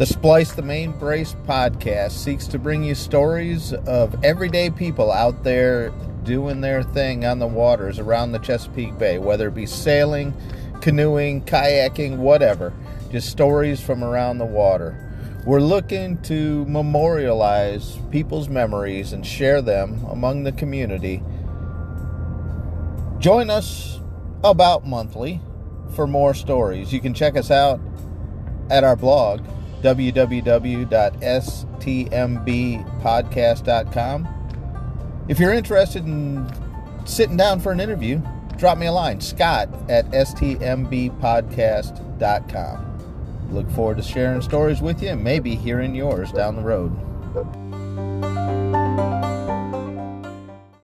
The Splice the Main Brace podcast seeks to bring you stories of everyday people out there doing their thing on the waters around the Chesapeake Bay, whether it be sailing, canoeing, kayaking, whatever. Just stories from around the water. We're looking to memorialize people's memories and share them among the community. Join us about monthly for more stories. You can check us out at our blog, www.stmbpodcast.com. If you're interested in sitting down for an interview, drop me a line, scott at stmbpodcast.com. Look forward to sharing stories with you and maybe hearing yours down the road.